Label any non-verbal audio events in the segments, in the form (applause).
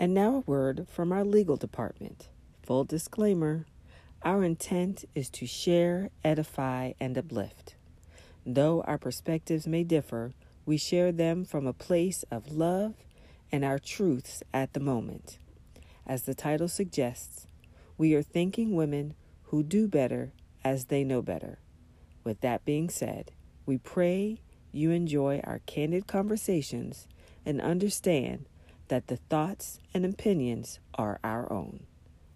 And now a word from our legal department. Full disclaimer our intent is to share, edify, and uplift. Though our perspectives may differ, we share them from a place of love and our truths at the moment. As the title suggests, we are thanking women who do better as they know better. With that being said, we pray you enjoy our candid conversations and understand that the thoughts and opinions are our own.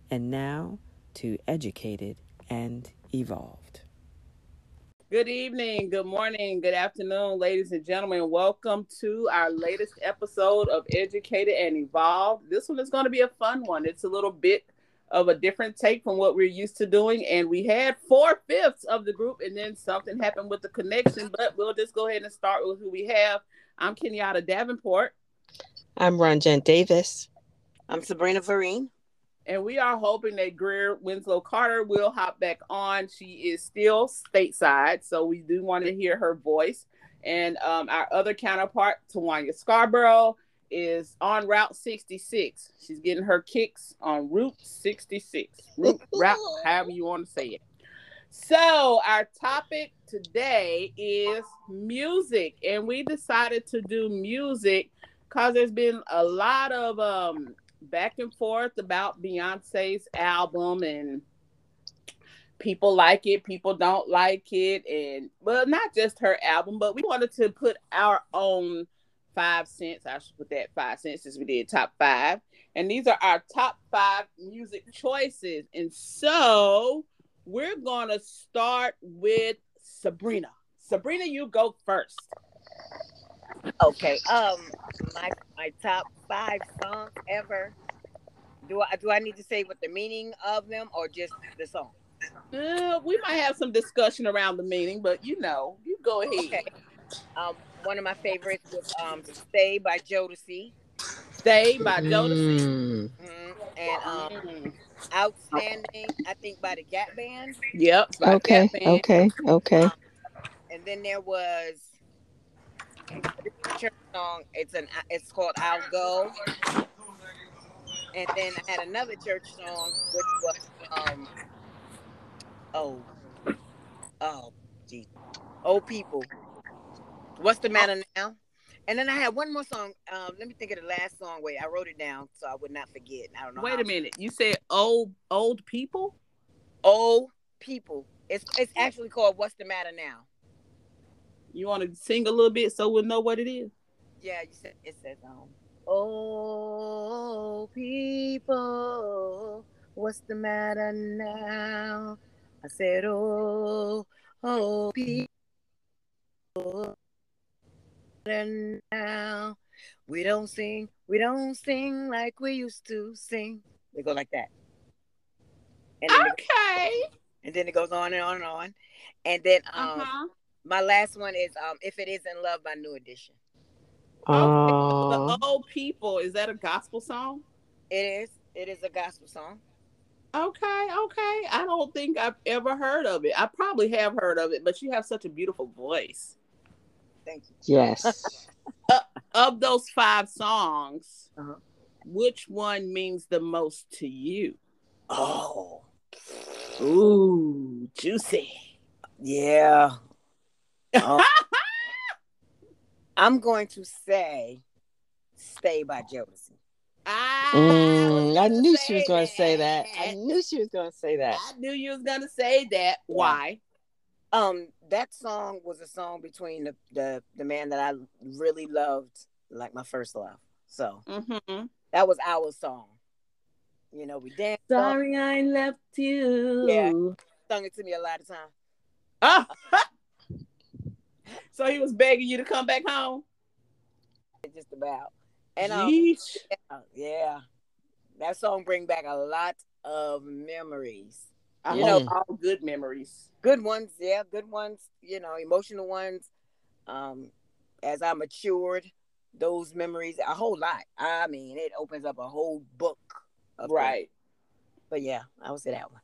And now, to educated and evolved. Good evening, good morning, good afternoon, ladies and gentlemen. Welcome to our latest episode of Educated and Evolved. This one is going to be a fun one. It's a little bit of a different take from what we're used to doing. And we had four fifths of the group, and then something happened with the connection. But we'll just go ahead and start with who we have. I'm Kenyatta Davenport. I'm Ronjen Davis. I'm Sabrina Vereen and we are hoping that Greer Winslow Carter will hop back on. She is still stateside, so we do want to hear her voice. And um, our other counterpart, Tawanya Scarborough, is on Route 66. She's getting her kicks on Route 66. Route, (laughs) route, however you want to say it. So, our topic today is music, and we decided to do music because there's been a lot of um, back and forth about Beyonce's album and people like it, people don't like it, and well, not just her album, but we wanted to put our own five cents. I should put that five cents since we did top five. And these are our top five music choices. And so we're gonna start with Sabrina. Sabrina, you go first. Okay. Um, my my top five songs ever. Do I do I need to say what the meaning of them or just the song? Uh, we might have some discussion around the meaning, but you know, you go ahead. Okay. Um, one of my favorites was um, "Stay" by Jodeci. "Stay" by Jodeci. Mm. Mm-hmm. And um. "Outstanding," I think by the Gap Band. Yep. Okay. Band. Okay. Okay. Um, and then there was church song. It's an. It's called "I'll Go." And then I had another church song, which was um, oh, oh, gee, oh people, what's the matter now? And then I had one more song. Um, let me think of the last song. Wait, I wrote it down so I would not forget. I don't know. Wait a minute. You said old old people? Old people. It's it's actually called What's the Matter Now. You want to sing a little bit so we'll know what it is? Yeah, you said it says um. Oh people, what's the matter now? I said, Oh, oh people, now we don't sing, we don't sing like we used to sing. They go like that. And okay. It, and then it goes on and on and on. And then um uh-huh my last one is um if it isn't love by new edition. Oh the old people is that a gospel song? It is. It is a gospel song. Okay okay. I don't think i've ever heard of it. I probably have heard of it but you have such a beautiful voice. Thank you. Yes. (laughs) Uh, of those five songs uh-huh. which one means the most to you? Oh. Ooh juicy. Yeah uh, (laughs) I'm going to say "Stay" by Jodeci. I, mm, I knew she was going to say that. I knew she was going to say that. I knew you was going to say that. Why? Um, that song was a song between the the, the man that I really loved, like my first love. So mm-hmm. that was our song. You know, we danced. Sorry, I left you. Yeah, sung it to me a lot of times. Ah. (laughs) So he was begging you to come back home. Just about. And um, yeah, yeah, that song bring back a lot of memories. I you know, all good memories. Good ones, yeah, good ones. You know, emotional ones. Um, as I matured, those memories, a whole lot. I mean, it opens up a whole book. right. Things. But yeah, I would say that one.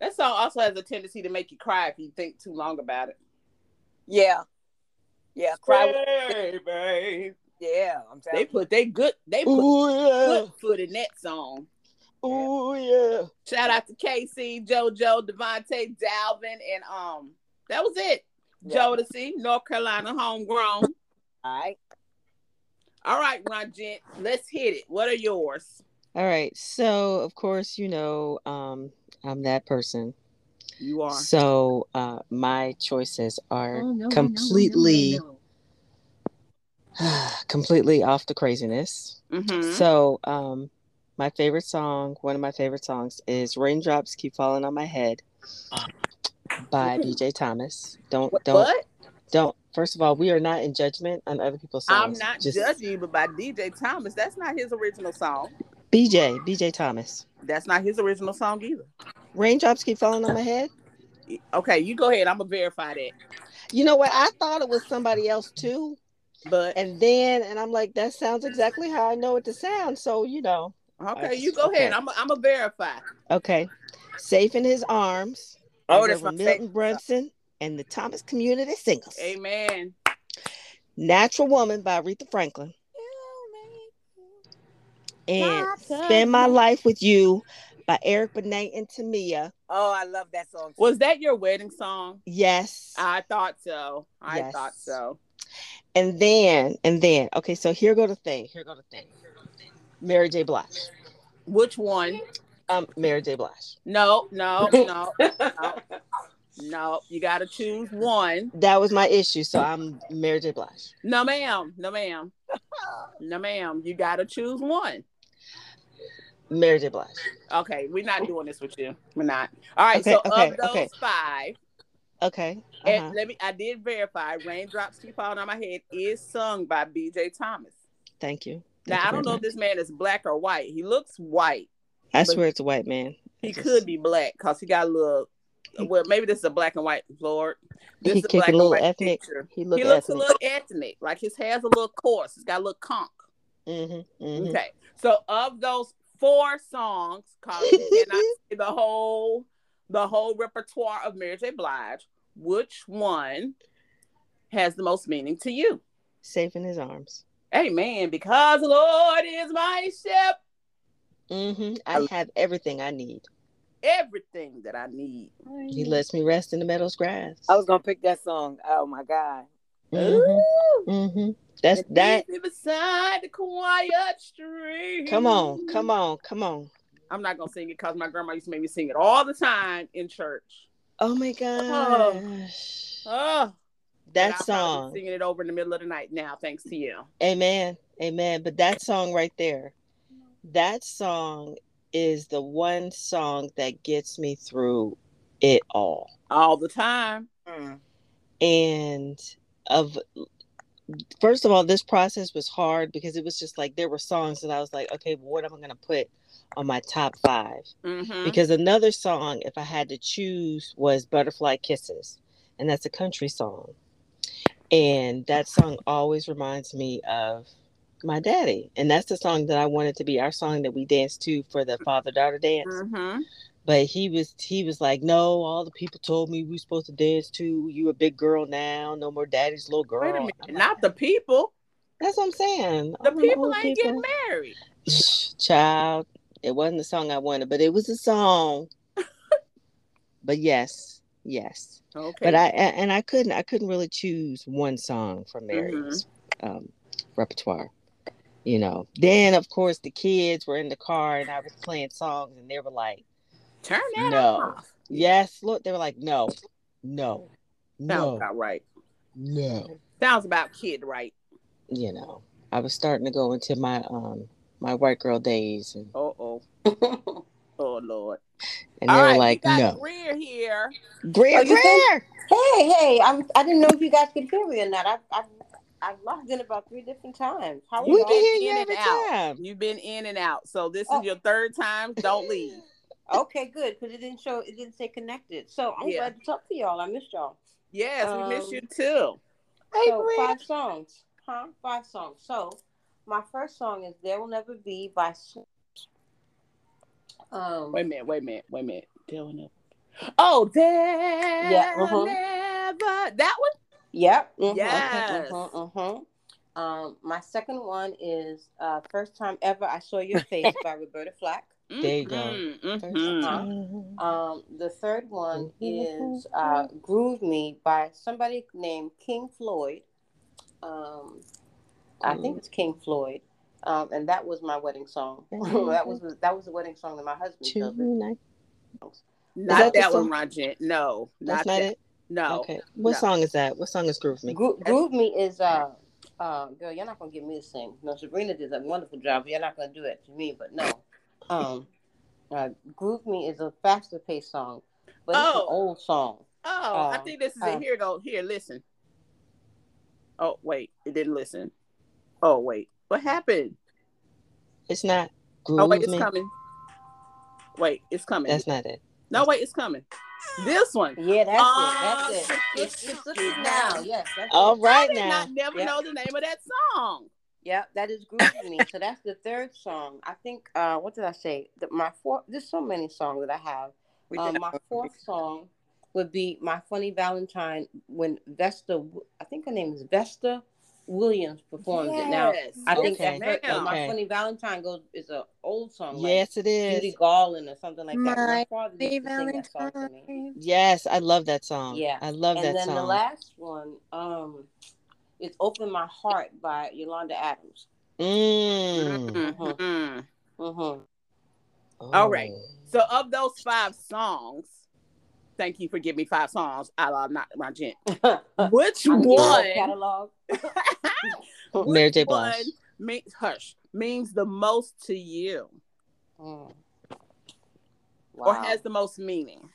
That song also has a tendency to make you cry if you think too long about it. Yeah, yeah, cry. Stay, babe. Yeah, I'm telling They put they good they put Ooh good foot in that song. Ooh yeah. Shout out to K-Ci, JoJo, DeVante, Dalvin, and um, that was it. Yeah. Jodeci, North Carolina, homegrown. All right. All right, Ron Gent, let's hit it. What are yours? All right. So of course, you know, um, I'm that person. You are. So uh my choices are Oh, no, no, no, no, completely no, (sighs) no. completely off the craziness. Mm-hmm. So, um, my favorite song, one of my favorite songs, is "Raindrops Keep Falling on My Head" by BJ Thomas. Don't what? don't what? don't. First of all, we are not in judgment on other people's songs. I'm not Just judging you, but by DJ Thomas, that's not his original song. BJ BJ Thomas. That's not his original song either. Raindrops keep falling on my head. Okay, you go ahead. I'm gonna verify that. You know what? I thought it was somebody else too, But and then and I'm like, that sounds exactly how I know it to sound. So you know, okay, you go Okay. ahead. I'm I'm gonna verify. okay. Safe in his arms. Oh, by that's my Milton favorite. Brunson and the Thompson Community Singers. Amen. Natural Woman by Aretha Franklin. And Spend My Life with You by Eric Benet and Tamia. Oh, I love that song. too. Was that your wedding song? Yes. I thought so. I Yes. thought so. And then, and then, okay, so here go the thing. Here go the thing. Mary J. Blige. Which one? Um, Mary J. Blige. No, no, (laughs) no, no, no. You got to choose one. That was my issue. So I'm Mary J. Blige. No, ma'am. No, ma'am. No, ma'am. You got to choose one. Mary J. Blige. Okay, we're not doing this with you. We're not. All right. Okay, so okay, of those okay. five, Okay. and uh-huh. let me. I did verify. Raindrops keep falling on my head is sung by B.J. Thomas. Thank you. Now you I don't very know if this man is black or white. He looks white. I swear it's a white man. He Just- could be black because he got a little. Well, maybe this is a black and white Lord. This He is a kick a black and white ethnic. picture. He look He looks ethnic. a little ethnic, like his hair's a little coarse. He's got a little conk. Mm-hmm, mm-hmm. Okay, so of those four songs, cause you cannot say the whole the whole repertoire of Mary J. Blige, which one has the most meaning to you? Safe in his arms. Amen. Because the Lord is my shepherd, Mm-hmm. I have everything I need. everything that I need. He lets me rest in the meadow's grass. I was gonna pick that song. Oh my god. Mm-hmm. Mm-hmm. That's And that. beside the quiet stream. Come on, come on, come on. I'm not gonna sing it because my grandma used to make me sing it all the time in church. Oh my gosh. Oh, That I'll song. singing it over in the middle of the night now, thanks to you. Amen. Amen. But that song right there, that song is the one song that gets me through it all. All the time. Mm. And of first of all, this process was hard because it was just like there were songs that I was like, okay, well, what am I gonna put on my top 5 hmm Because another song, if I had to choose, was Butterfly Kisses. And that's a country song. And that song always reminds me of my daddy. And that's the song that I wanted to be our song that we danced to for the father daughter dance. hmm But he was he was like, No, all the people told me we were supposed to dance to you a big girl now, no more daddy's little girl. Wait a minute. Not the people. That's what I'm saying. The people ain't people. getting married. Child, it wasn't the song I wanted, but it was a song. (laughs) but yes, yes. Okay. But I and I couldn't I couldn't really choose one song from Mm-hmm. Mary's um, repertoire. You know. Then of course the kids were in the car and I was playing songs and they were like, turn that No. off. "Yes, look." They were like, "No, no, Sounds no, about right. no." Sounds about kid right. You know, I was starting to go into my um my white girl days and Uh oh. (laughs) Oh Lord. and they All were right, like, we got "No." Greer here. Greer, Oh, you think- Greer. Hey, hey, I'm, I didn't know if you guys could hear me or not. I've, I've, I've logged in about three different times. How are You We y'all? can hear you in and every out. time. You've been in and out. So this is Oh. your third time. Don't leave. (laughs) Okay, good, because it didn't show, it didn't say connected. So I'm Yeah. glad to talk to y'all. I missed y'all. Yes, we miss Um, you too. so five songs, huh? Five songs. So my first song is "There Will Never Be" by. Sw- Um, Wait a minute, wait a minute, wait a minute. Dylan up. Oh, there Yeah, uh-huh. never that one? Yep. mhm, Yes. mhm, mhm. Um, my second one is uh, "First Time Ever I Saw Your Face" (laughs) by Roberta Flack. There you go. Mhm, First mhm. Um, the third one is uh, "Groove Me" by somebody named King Floyd. Um, I think it's King Floyd, um, and that was my wedding song. that (laughs) was that was the wedding song that my husband chose. Not that that one, song? Rajent. No, That's not not that. it. No. Okay. What no. song is that? What song is Groove Me? Gro- Groove Me is uh, uh, girl, you're not gonna get me to sing. No, Sabrina did a wonderful job. You're not gonna do it to me, but no. Um, uh, Groove Me is a faster paced song, but it's Oh. an old song. Oh, I Uh, think this is uh, it. Here, though. Here, listen. Oh, wait. It didn't listen. Oh, wait. What happened? It's not Groove Oh, wait. It's Me. coming. Wait. It's coming. That's not it. no, wait. It's coming. This one. Yeah, that's Ah, it. That's it. It's, it's looking now. Yes, that's All it. right I did now. not never Yeah. know the name of that song. Yeah, that is Groove Me. so that's the third song. I think. Uh, what did I say? The, my fourth. There's so many songs that I have. Um, my fourth song would be "My Funny Valentine" when Vesta. I think her name is Vesta Williams performed it. Now I think Okay. that her, uh, "My Okay. Funny Valentine" goes is an old song. like Yes, it Judy is. Garland or something like that. My My father used to sing that song to me. Valentine. Yes, I love that song. Yeah. I love that. and then song. the last one, um, is "Open My Heart" by Yolanda Adams. Mm. Mhm. Mm-hmm. All right. Oh. So, of those five songs, thank you for giving me five songs. I love not my gent. (laughs) Which one? catalog. (laughs) (laughs) Mary J. Blige. one means hush means the most to you, Mm. or has the most meaning?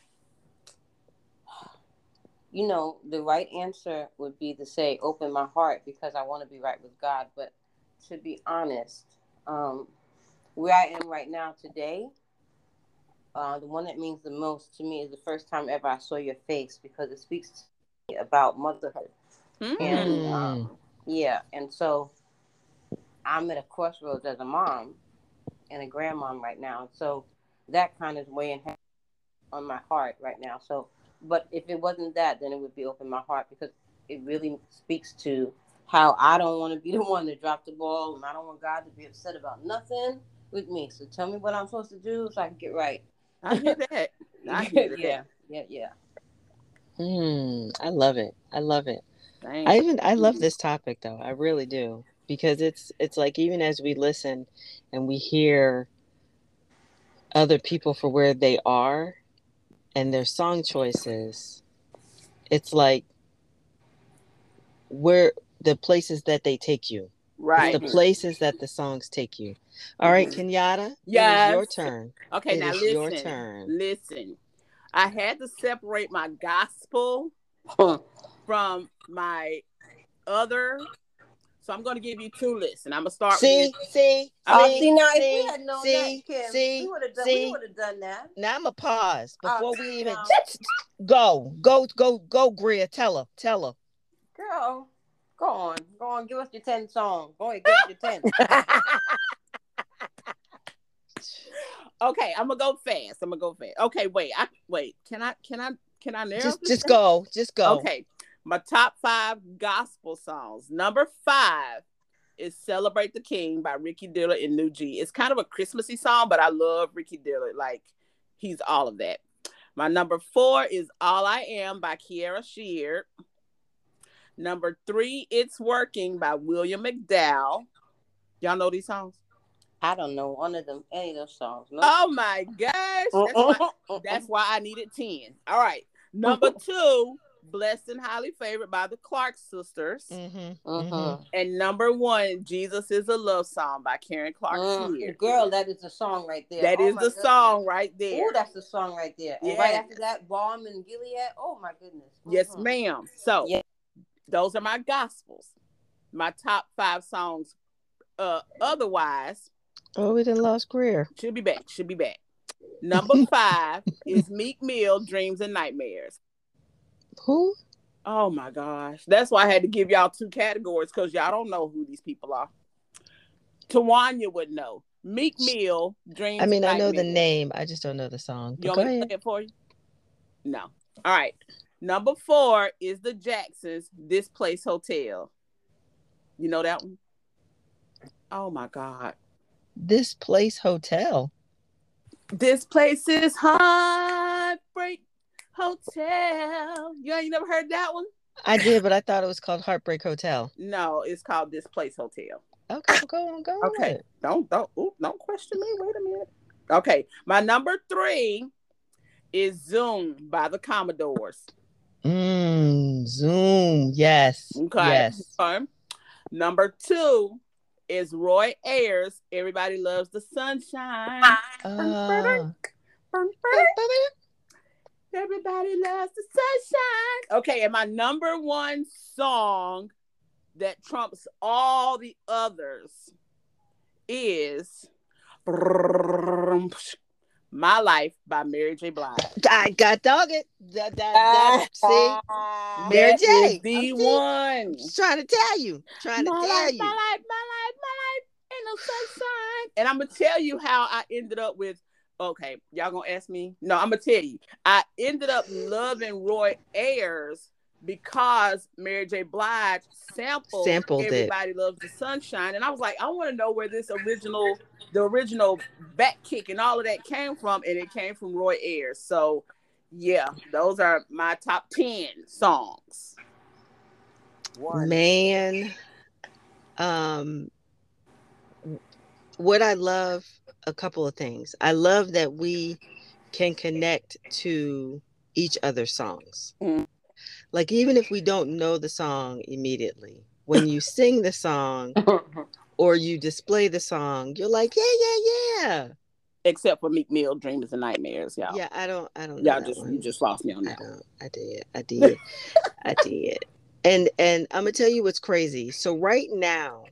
You know, the right answer would be to say, open my heart because I want to be right with God. But to be honest, um, where I am right now today, uh, the one that means the most to me is the first time ever I saw your face because it speaks to me about motherhood. Hmm. And um, yeah, and so I'm at a crossroads as a mom and a grandmom right now. So that kind of weighing on my heart right now. So, but if it wasn't that, then it would be open my heart because it really speaks to how I don't want to be (laughs) the one to drop the ball and I don't want God to be upset about nothing with me. So tell me what I'm supposed to do so I can get right. I hear that. I (laughs) hear that. yeah, yeah, yeah. Mm, I love it. I love it. Thank I even I love this topic though. I really do because it's it's like even as we listen and we hear other people for where they are and their song choices, it's like where the places that they take you. right. The places that the songs take you. All right, mm-hmm. Kenyatta, Yeah. your turn. Okay, It now is listen. your turn. Listen. I had to separate my gospel from my other. So I'm going to give you two lists, and I'm going to start See, with. see, I Oh, mean, see, now if see, we had known see, that, Kim, see, we would have done, see. we done that. Now I'm gonna pause Oh, before we even no. go. Go, go, go, Greer. Tell her. Tell her. Girl, go on, go on, give us your ten songs. Go ahead, give us your (laughs) ten. Okay, I'm gonna go fast. I'm gonna go fast. Okay, wait. I wait. Can I? Can I? Can I narrow? Just this just down? go. Just go. Okay, my top five gospel songs. Number five is "Celebrate the King" by Ricky Dillard and New G. It's kind of a Christmassy song, but I love Ricky Dillard. Like he's all of that. My number four is "All I Am" by Kierra Sheard. Number three, "It's Working" by William McDowell. Y'all know these songs? I don't know one of them, any of those songs. No. Oh my gosh! That's why, (laughs) that's why I needed 10. All right. Number (laughs) two, Blessed and Highly Favored by the Clark Sisters. Mm-hmm. Mhm. And number one, Jesus is a Love Song by Karen Clark Mm, Girl, that is the song right there. That Oh, is the goodness. song right there. Oh, that's the song right there. And right after that, Balm and Gilead. Oh my goodness. yes, Mhm. ma'am. So Yeah. those are my gospels. My top five songs. Uh, otherwise, Oh, we done lost Greer. should be back. She'll be back. Number (laughs) five is Meek Mill, Dreams and Nightmares. Who? Oh my gosh. That's why I had to give y'all two categories because y'all don't know who these people are. Tawanya would know. Meek Mill, Dreams. I mean, I know the name. I just don't know the song. You want me to play it for you? No. All right. Number four is the Jacksons, This Place Hotel. You know that one? Oh my God. This place hotel. This place is Heartbreak Hotel. You ain't never heard that one? I did, but I thought it was called Heartbreak Hotel. No, it's called This Place Hotel. Okay, go on, go on. Okay. Don't don't ooh, don't question me. Wait a minute. Okay, my number three is Zoom by the Commodores. Mm, Zoom. Yes. Okay. Yes. Okay. Number two is Roy Ayers. Everybody loves the sunshine. Uh, Everybody loves the sunshine. Okay, and my number one song that trumps all the others is My Life by Mary J. Blige. I got dog it. That, that, that, see, Mary That J. the I'm one. trying to tell you. Trying to tell life, you. my life, my life, my life, ain't no sunshine. And I'm gonna tell you how I ended up with. Okay, y'all gonna ask me? No, I'm gonna tell you. I ended up loving Roy Ayers because Mary J. Blige sampled, Sampled it. "Everybody Loves the Sunshine," and I was like, I want to know where this original, the original back kick and all of that came from, and it came from Roy Ayers. So, yeah, those are my top ten songs. One. Man, um, what I love a couple of things. I love that we can connect to each other's songs. Mhm. Like even if we don't know the song immediately, when you sing the song (laughs) or you display the song, you're like, yeah, yeah, yeah. Except for Meek Mill, "Dreams and Nightmares," y'all. Yeah, I don't, I don't know. Y'all just one. you just lost me on I that. one. I did. I did. I did. And and I'm gonna tell you what's crazy. So right now,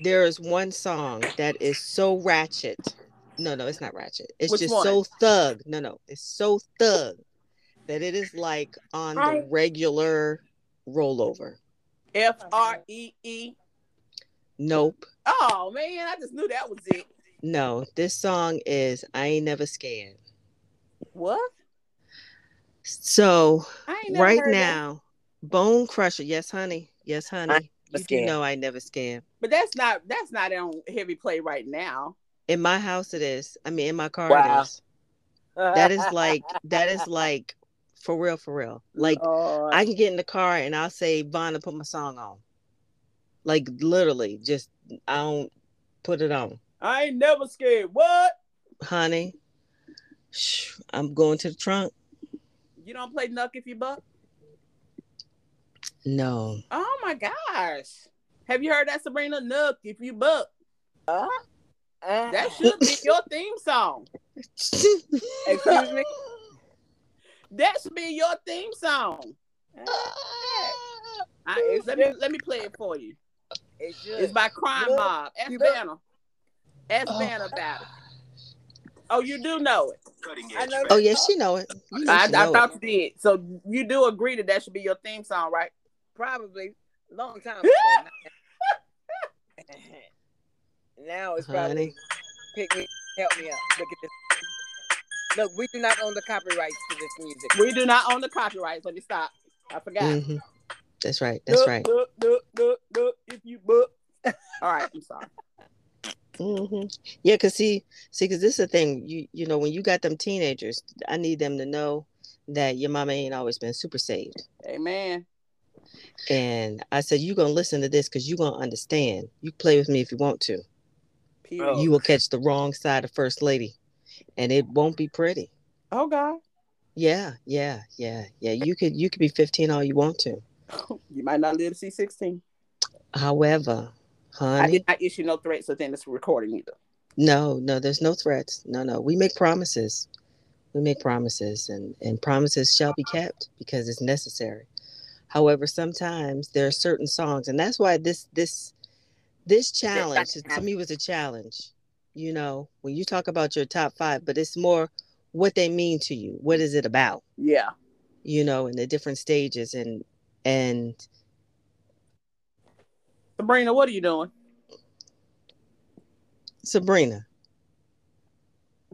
there is one song that is so ratchet. No, no, it's not ratchet. It's Which just one? so thug. No, no, it's so thug that it is like on the regular rollover. F R E E. Nope. Oh man, I just knew that was it. No, this song is I ain't never scared. What? So I ain't never right heard that. now, Bone Crusher. Yes, honey. Yes, honey. Never You do scared. know I never scared. But that's not that's not on heavy play right now. In my house, it is. I mean, in my car, Wow. it is. That is like that is like for real, for real. Like Uh, I can get in the car and I'll say, "Vonna, put my song on." Like literally, just I don't put it on, I ain't never scared. What? honey. shh, I'm going to the trunk. You don't play Knuck if you buck? No, Oh my gosh. Have you heard that Sabrina Nook? if you buck? That uh, should be your theme song. Excuse me. That should be your theme song. I, let me let me play it for you. It. It's by Crime Look, Mob. Ask you look. Vanna. Ask Oh. Vanna about it. Oh, you do know it. I know Oh yeah, she know it. You know I, she I know thought you did. So you do agree that that should be your theme song, right? probably long time (laughs) ago. now (laughs) it's it. probably honey. pick me, help me out. Look at this. Look, we do not own the copyrights to this music. We do not own the copyrights. Let me stop. I forgot. Mhm. That's right. That's Look, right. Look, look, look, look, if you book. (laughs) All right, I'm sorry. Hmm Yeah, cause see, see, cause this is the thing. You you know, when you got them teenagers, I need them to know that your mama ain't always been super saved. Amen. And I said, you gonna listen to this because you gonna understand. You play with me if you want to. You will catch the wrong side of first lady, and it won't be pretty. Oh God. Yeah, yeah, yeah, yeah. You could you could be 15 all you want to. (laughs) You might not live to see 16. However, I honey, did not issue no threats within this recording either. no, no, there's no threats. No, no. We make promises. We make promises, and and promises shall be kept because it's necessary. However, sometimes there are certain songs, and that's why this this this challenge to me was a challenge. You know, when you talk about your top five, but it's more what they mean to you. What is it about? Yeah. You know, in the different stages, and and Sabrina, what are you doing? Sabrina.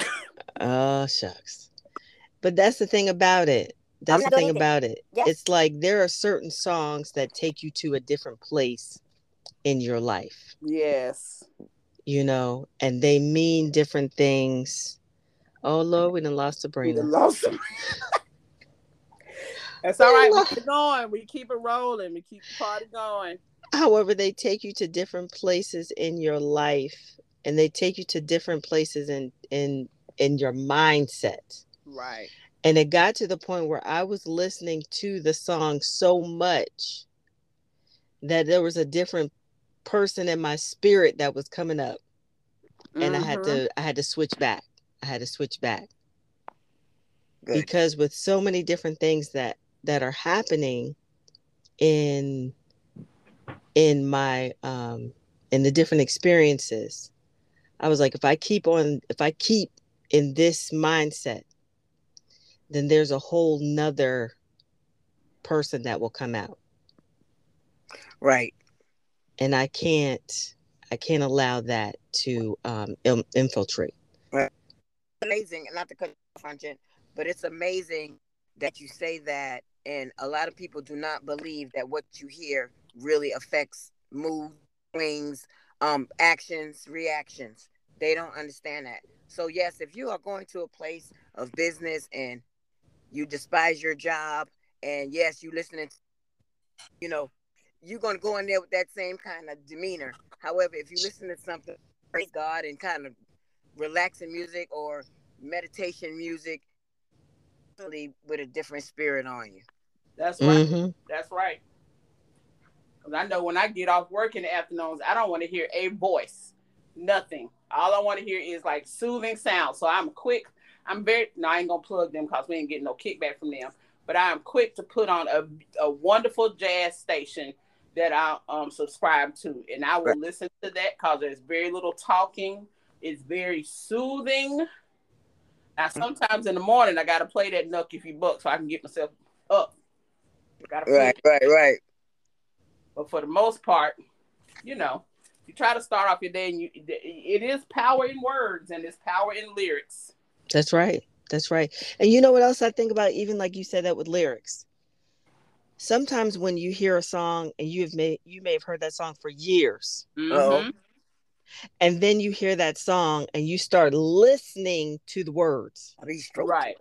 (laughs) Oh shucks. But that's the thing about it. That's the thing about it. Yes. It's like there are certain songs that take you to a different place in your life, Yes. you know, and they mean different things. Oh Lord, we done lost We Sabrina. done lost Sabrina. (laughs) That's all right. We keep going. We keep it rolling. We keep the party going. However, they take you to different places in your life, and they take you to different places in in in your mindset. Right. And it got to the point where I was listening to the song so much that there was a different person in my spirit that was coming up. And I had Mhm. to I had to switch back. I had to switch back. Good. Because with so many different things that that are happening in in my um in the different experiences, I was like if I keep on if I keep in this mindset, then there's a whole nother person that will come out. Right. And I can't I can't allow that to um im- infiltrate. amazing, not to cut off, Aunt Jen, but it's amazing that you say that, and a lot of people do not believe that what you hear really affects mood, swings, um, actions, reactions. They don't understand that. So yes, if you are going to a place of business and you despise your job, and yes, you listening, to, you know, you're gonna go in there with that same kind of demeanor. However, if you listen to something, praise God, and kind of relaxing music or meditation music really with a different spirit on you. That's right. Mhm. That's right. I know when I get off work in the afternoons, I don't want to hear a voice, nothing. All I want to hear is like soothing sound. So I'm quick. I'm very. No, I ain't gonna plug them because we ain't getting no kickback from them. But I am quick to put on a, a wonderful jazz station that I um subscribe to, and I will Right. listen to that because there's very little talking. It's very soothing. Now sometimes in the morning I gotta play that Knuck if you buck so I can get myself up. Right, right, right. But for the most part, you know, you try to start off your day, and you it is power in words and it's power in lyrics. That's right. That's right. And you know what else I think about? Even like you said that with lyrics. Sometimes when you hear a song and you have made you may have heard that song for years, Mhm. and then you hear that song and you start listening to the words. I be stroking. Right.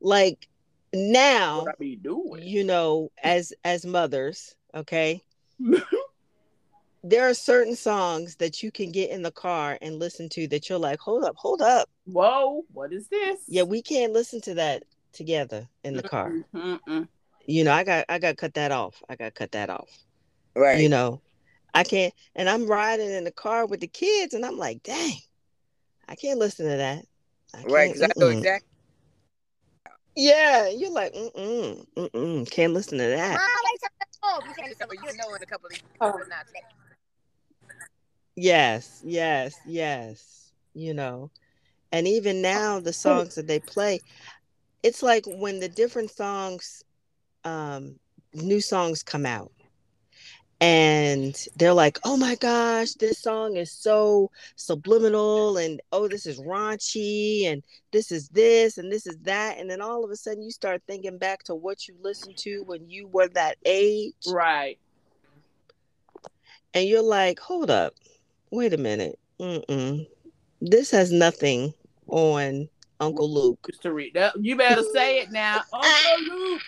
Like now, What I be doing? you know, as as mothers, okay, (laughs) there are certain songs that you can get in the car and listen to that you're like, hold up, hold up. Whoa, what is this? Yeah, we can't listen to that together in the car. You know, I got I got cut that off. I got cut that off. Right. You know, I can't. And I'm riding in the car with the kids, and I'm like, dang, I can't listen to that. I right. can't, Because I know mm-mm. exactly. Yeah, you're like, mm-mm, mm-mm, can't listen to that. Oh, you can't you know in a couple of Oh. but not today. Yes, yes, yes. You know, and even now the songs that they play, it's like when the different songs, um, new songs come out, and they're like, "Oh my gosh, this song is so subliminal," and "Oh, this is raunchy," and "This is this," and "This is that," and then all of a sudden you start thinking back to what you listened to when you were that age, Right. and you're like, hold up, wait a minute, Mm-mm. this has nothing on Uncle Luke. Reed. That, you better say it now. (laughs) Uncle Luke.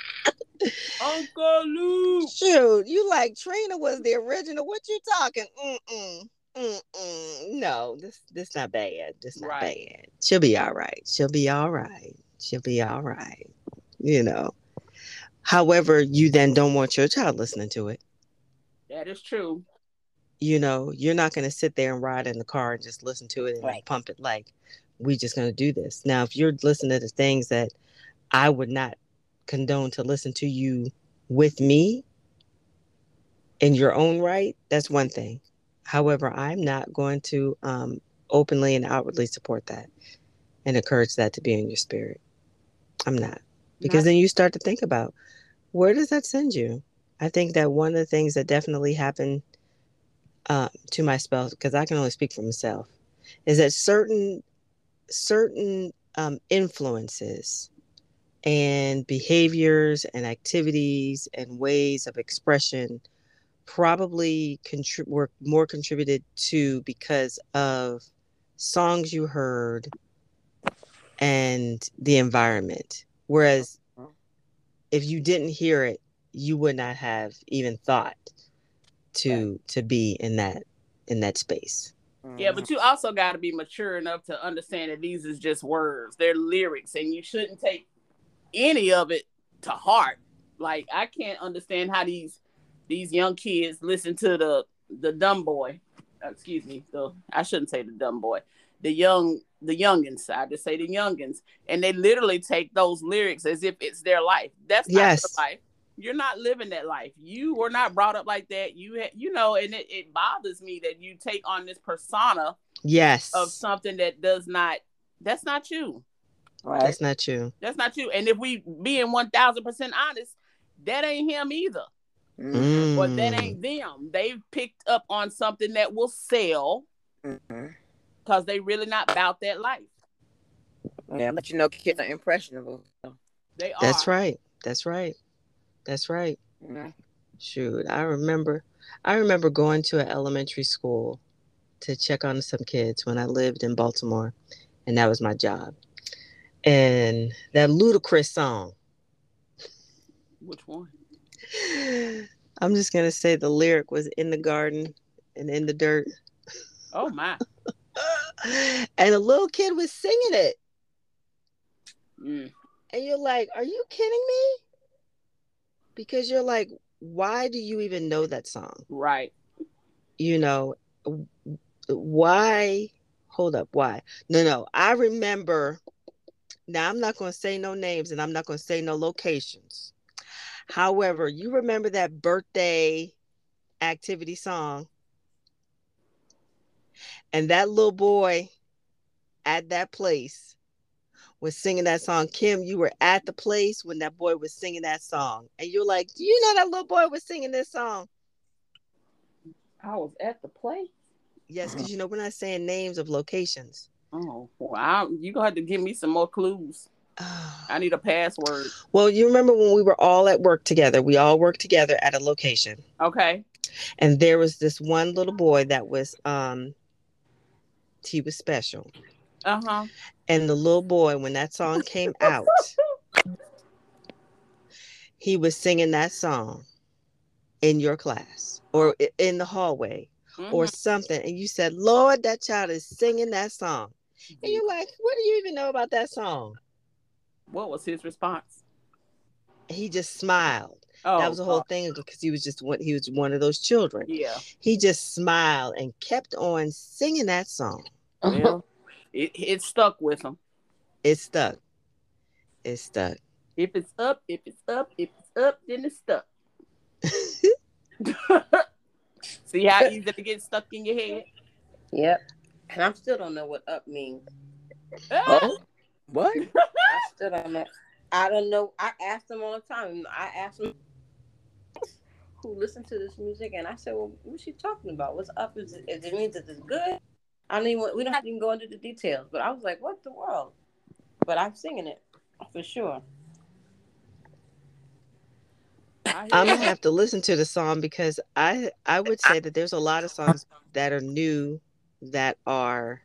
Uncle Luke. Shoot, you like Trina was the original. What you talking? Mm-mm. Mm-mm. No, this this not bad. This not Right. bad. She'll be all right. She'll be all right. She'll be all right. You know. However, you then don't want your child listening to it. That is true. you know, you're not going to sit there and ride in the car and just listen to it and Right. pump it like we just going to do this. Now, if you're listening to the things that I would not condone to listen to you with me in your own right, that's one thing. However, I'm not going to um, openly and outwardly support that and encourage that to be in your spirit. I'm not. Because Not- then you start to think about where does that send you? I think that one of the things that definitely happened uh, to my spouse, because I can only speak for myself, is that certain certain um, influences and behaviors and activities and ways of expression probably contrib- were more contributed to because of songs you heard and the environment. Whereas uh-huh. if you didn't hear it, you would not have even thought to to be in that in that space. Yeah, mm-hmm. but you also got to be mature enough to understand that these is just words. They're lyrics, and you shouldn't take any of it to heart. Like I can't understand how these these young kids listen to the the dumb boy. Uh, excuse me, the I shouldn't say the dumb boy. The young the youngins. I just say the youngins, and they literally take those lyrics as if it's their life. That's not Yes. your life. You're not living that life. You were not brought up like that. You had, you know, and it, it bothers me that you take on this persona Yes. of something that does not. That's not you. Right. That's not you. That's not you. And if we being one thousand percent honest, that ain't him either. Mhm. Or that Mm. ain't them. They've picked up on something that will sell Mhm. because they really not about that life. Yeah, but you know, kids are impressionable. They are. That's right. That's right. That's right. Mhm. Shoot, I remember I remember going to an elementary school to check on some kids when I lived in Baltimore, and that was my job. And that Ludacris song. Which one? I'm just gonna say the lyric was in the garden and in the dirt. Oh my. (laughs) and a little kid was singing it. Mm. And you're like, are you kidding me? Because you're like, why do you even know that song? Right. You know, why? Hold up, why? No, no. I remember. Now, I'm not going to say no names and I'm not going to say no locations. However, you remember that birthday activity song? And that little boy at that place was singing that song. Kim, you were at the place when that boy was singing that song. And you're like, do you know that little boy was singing this song? I was at the place. Yes, because you know, we're not saying names of locations. Oh, wow. You gonna have to give me some more clues. (sighs) I need a password. Well, you remember when we were all at work together? We all worked together at a location. Okay. And there was this one little boy that was um he was special. Uh-huh. And the little boy, when that song came (laughs) out, he was singing that song in your class or in the hallway or Mhm. something. And you said, Lord, that child is singing that song. And you're like, what do you even know about that song? what was his response? He just smiled. Oh, that was the whole God. thing because he was just one he was one of those children. Yeah. He just smiled and kept on singing that song. Well, it, it stuck with him. It stuck. It stuck. If it's up, if it's up, if it's up, then it's stuck. (laughs) (laughs) See how easy to get stuck in your head? Yep. And I still don't know what up means. Oh, oh what? (laughs) I still don't know. I don't know. I ask them all the time. I ask them who listen to this music, and I said, "Well, what's she talking about? What's up? Is it, is it means that it's good?" I don't even. We don't have to even go into the details. But I was like, "What the world?" But I'm singing it for sure. I hear I'm gonna have to listen to the song because I I would say that there's a lot of songs that are new that are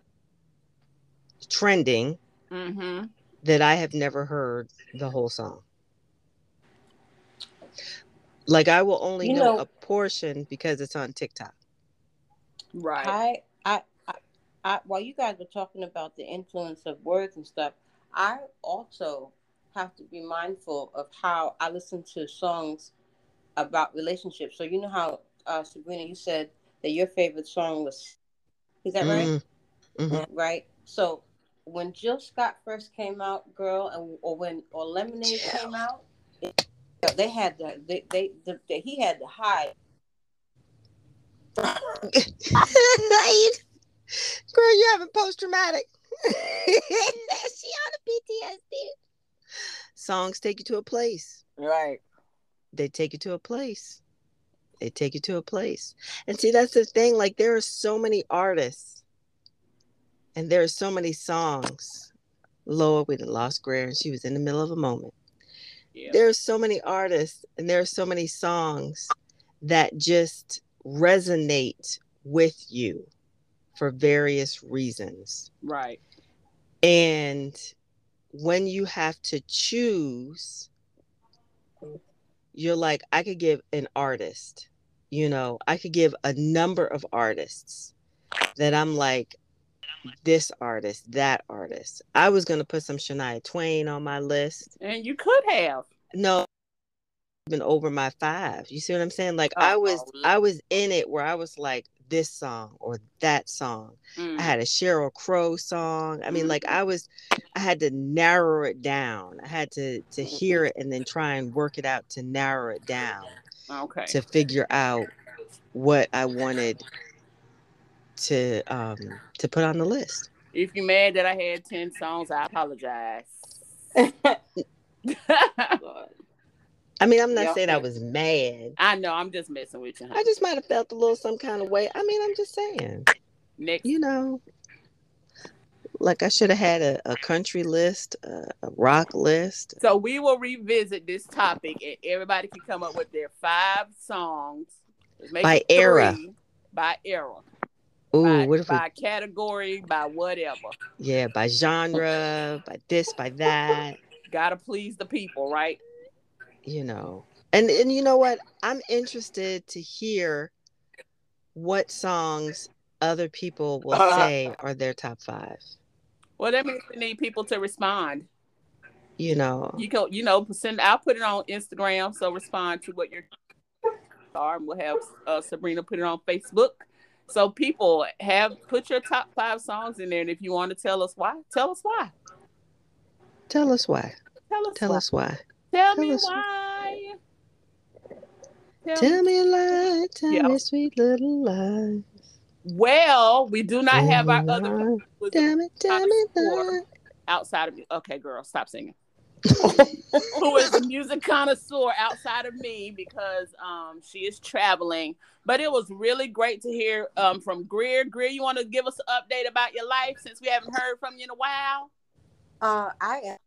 trending Mhm. that I have never heard the whole song. Like I will only You know, know- a portion because it's on TikTok. Right. I, I, I, I, while you guys were talking about the influence of words and stuff, I also have to be mindful of how I listen to songs about relationships. So you know how uh, Sabrina, you said that your favorite song was, is that right? Mhm. Mhm. Right. So when Jill Scott first came out, girl, and or when or Lemonade came out, it- they had the they they, the, the he had to hide. right? Girl, you having post traumatic. (laughs) she on a PTSD. Songs take you to a place. Right. They take you to a place. They take you to a place. And see, that's the thing. Like, there are so many artists and there are so many songs. Lord, we lost Greer and she was in the middle of a moment. Yeah. are so many artists and there are so many songs that just resonate with you for various reasons. Right. And when you have to choose, you're like, I could give an artist, you know, I could give a number of artists that I'm like, this artist, that artist. I was gonna put some Shania Twain on my list. And you could have. No, been over my five. You see what I'm saying? Like I was, Oh, I was in it where I was like this song or that song. Mm. I had a Sheryl Crow song. I mean, like I was, I had to narrow it down. I had to to hear it and then try and work it out to narrow it down Okay. to figure out what I wanted to um to put on the list. If you're mad that I had 10 songs, I apologize. I mean, I'm not saying I was mad. I know, I'm just messing with you. I just might have felt a little some kind of way. I mean, I'm just saying, Next. you know, like I should have had a, a country list, a, a rock list. So we will revisit this topic and everybody can come up with their five songs. By era. By era. Ooh, by, what if we, by category, by whatever. yeah, by genre, by this, by that, Gotta please the people, right? you know. And and you know what? I'm interested to hear what songs other people will (laughs) say are their top five. Well, that means we need people to respond. You know, You can, you know, send. I'll put it on Instagram. So respond to what your are, and we'll have uh, Sabrina put it on Facebook. So people have put your top five songs in there, and if you want to tell us why, tell us why. tell us why. Tell us. Tell why. us why. Tell tell me us- why. Tell Tell me a lie, tell Yeah. me a sweet little lie. Well, we do not have our other lie, was Tell me, tell me connoisseur outside of me. Okay, girl, stop singing. (laughs) Who is a music connoisseur outside of me because um she is traveling. But it was really great to hear um from Greer. Greer, you want to give us an update about your life since we haven't heard from you in a while? Uh, I am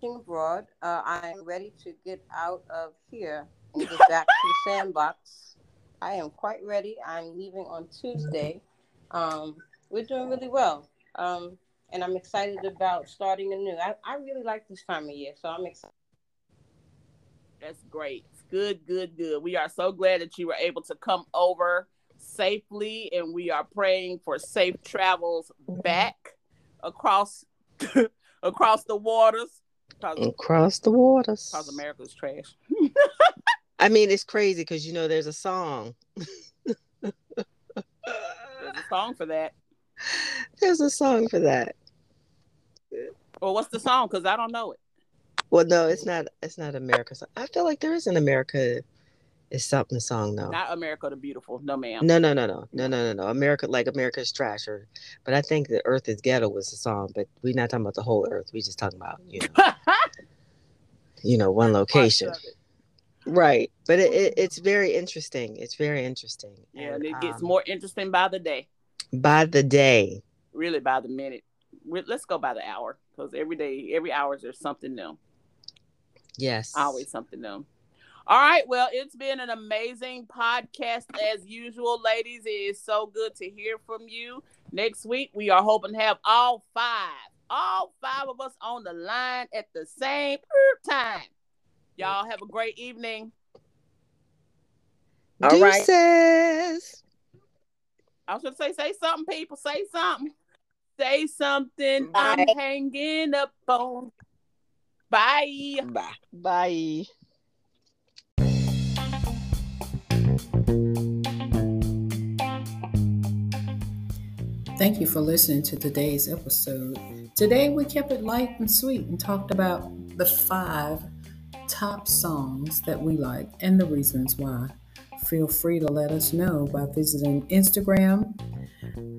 working abroad. Uh, I am ready to get out of here and get back to the sandbox. I am quite ready. I'm leaving on Tuesday. Um, we're doing really well. Um, and I'm excited about starting anew. I, I really like this time of year, so I'm excited. That's great. Good, good, good. We are so glad that you were able to come over safely, and we are praying for safe travels back across (laughs) across the waters. Because Across the waters. because America's trash. (laughs) I mean, it's crazy because you know there's a song. There's a song for that. (laughs) There's a song for that. Well, what's the song? Because I don't know it. Well, no, it's not. It's not America. I feel like there is an America. Is something song though. Not America the Beautiful. No, ma'am. No, no, no, no, no, no, no, no. America, like America's trash, or, but I think the Earth is ghetto was the song. But we're not talking about the whole Earth. We're just talking about you know, (laughs) you know, one location, Parts of it. Right? But it, it, it's very interesting. It's very interesting. Yeah, And, it gets um, more interesting by the day, by the day. really by the minute. Let's go by the hour because every day, every hour, there's something new. Yes, Always something new. All right. Well, it's been an amazing podcast as usual, ladies. It is so good to hear from you. Next week, we are hoping to have all five, all five of us on the line at the same time. Y'all have a great evening. All right. Deuces. I was gonna say, say something, people. Say something. Say something. Bye. I'm hanging up on. Bye. Bye. Bye. Thank you for listening to today's episode. Today we kept it light and sweet and talked about the five top songs that we like and the reasons why. Feel free to let us know by visiting Instagram,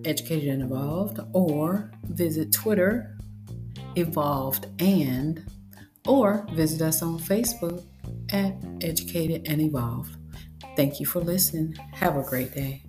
Educated and Evolved, or visit Twitter, Evolved and, or visit us on Facebook at Educated and Evolved. Thank you for listening. Have a great day.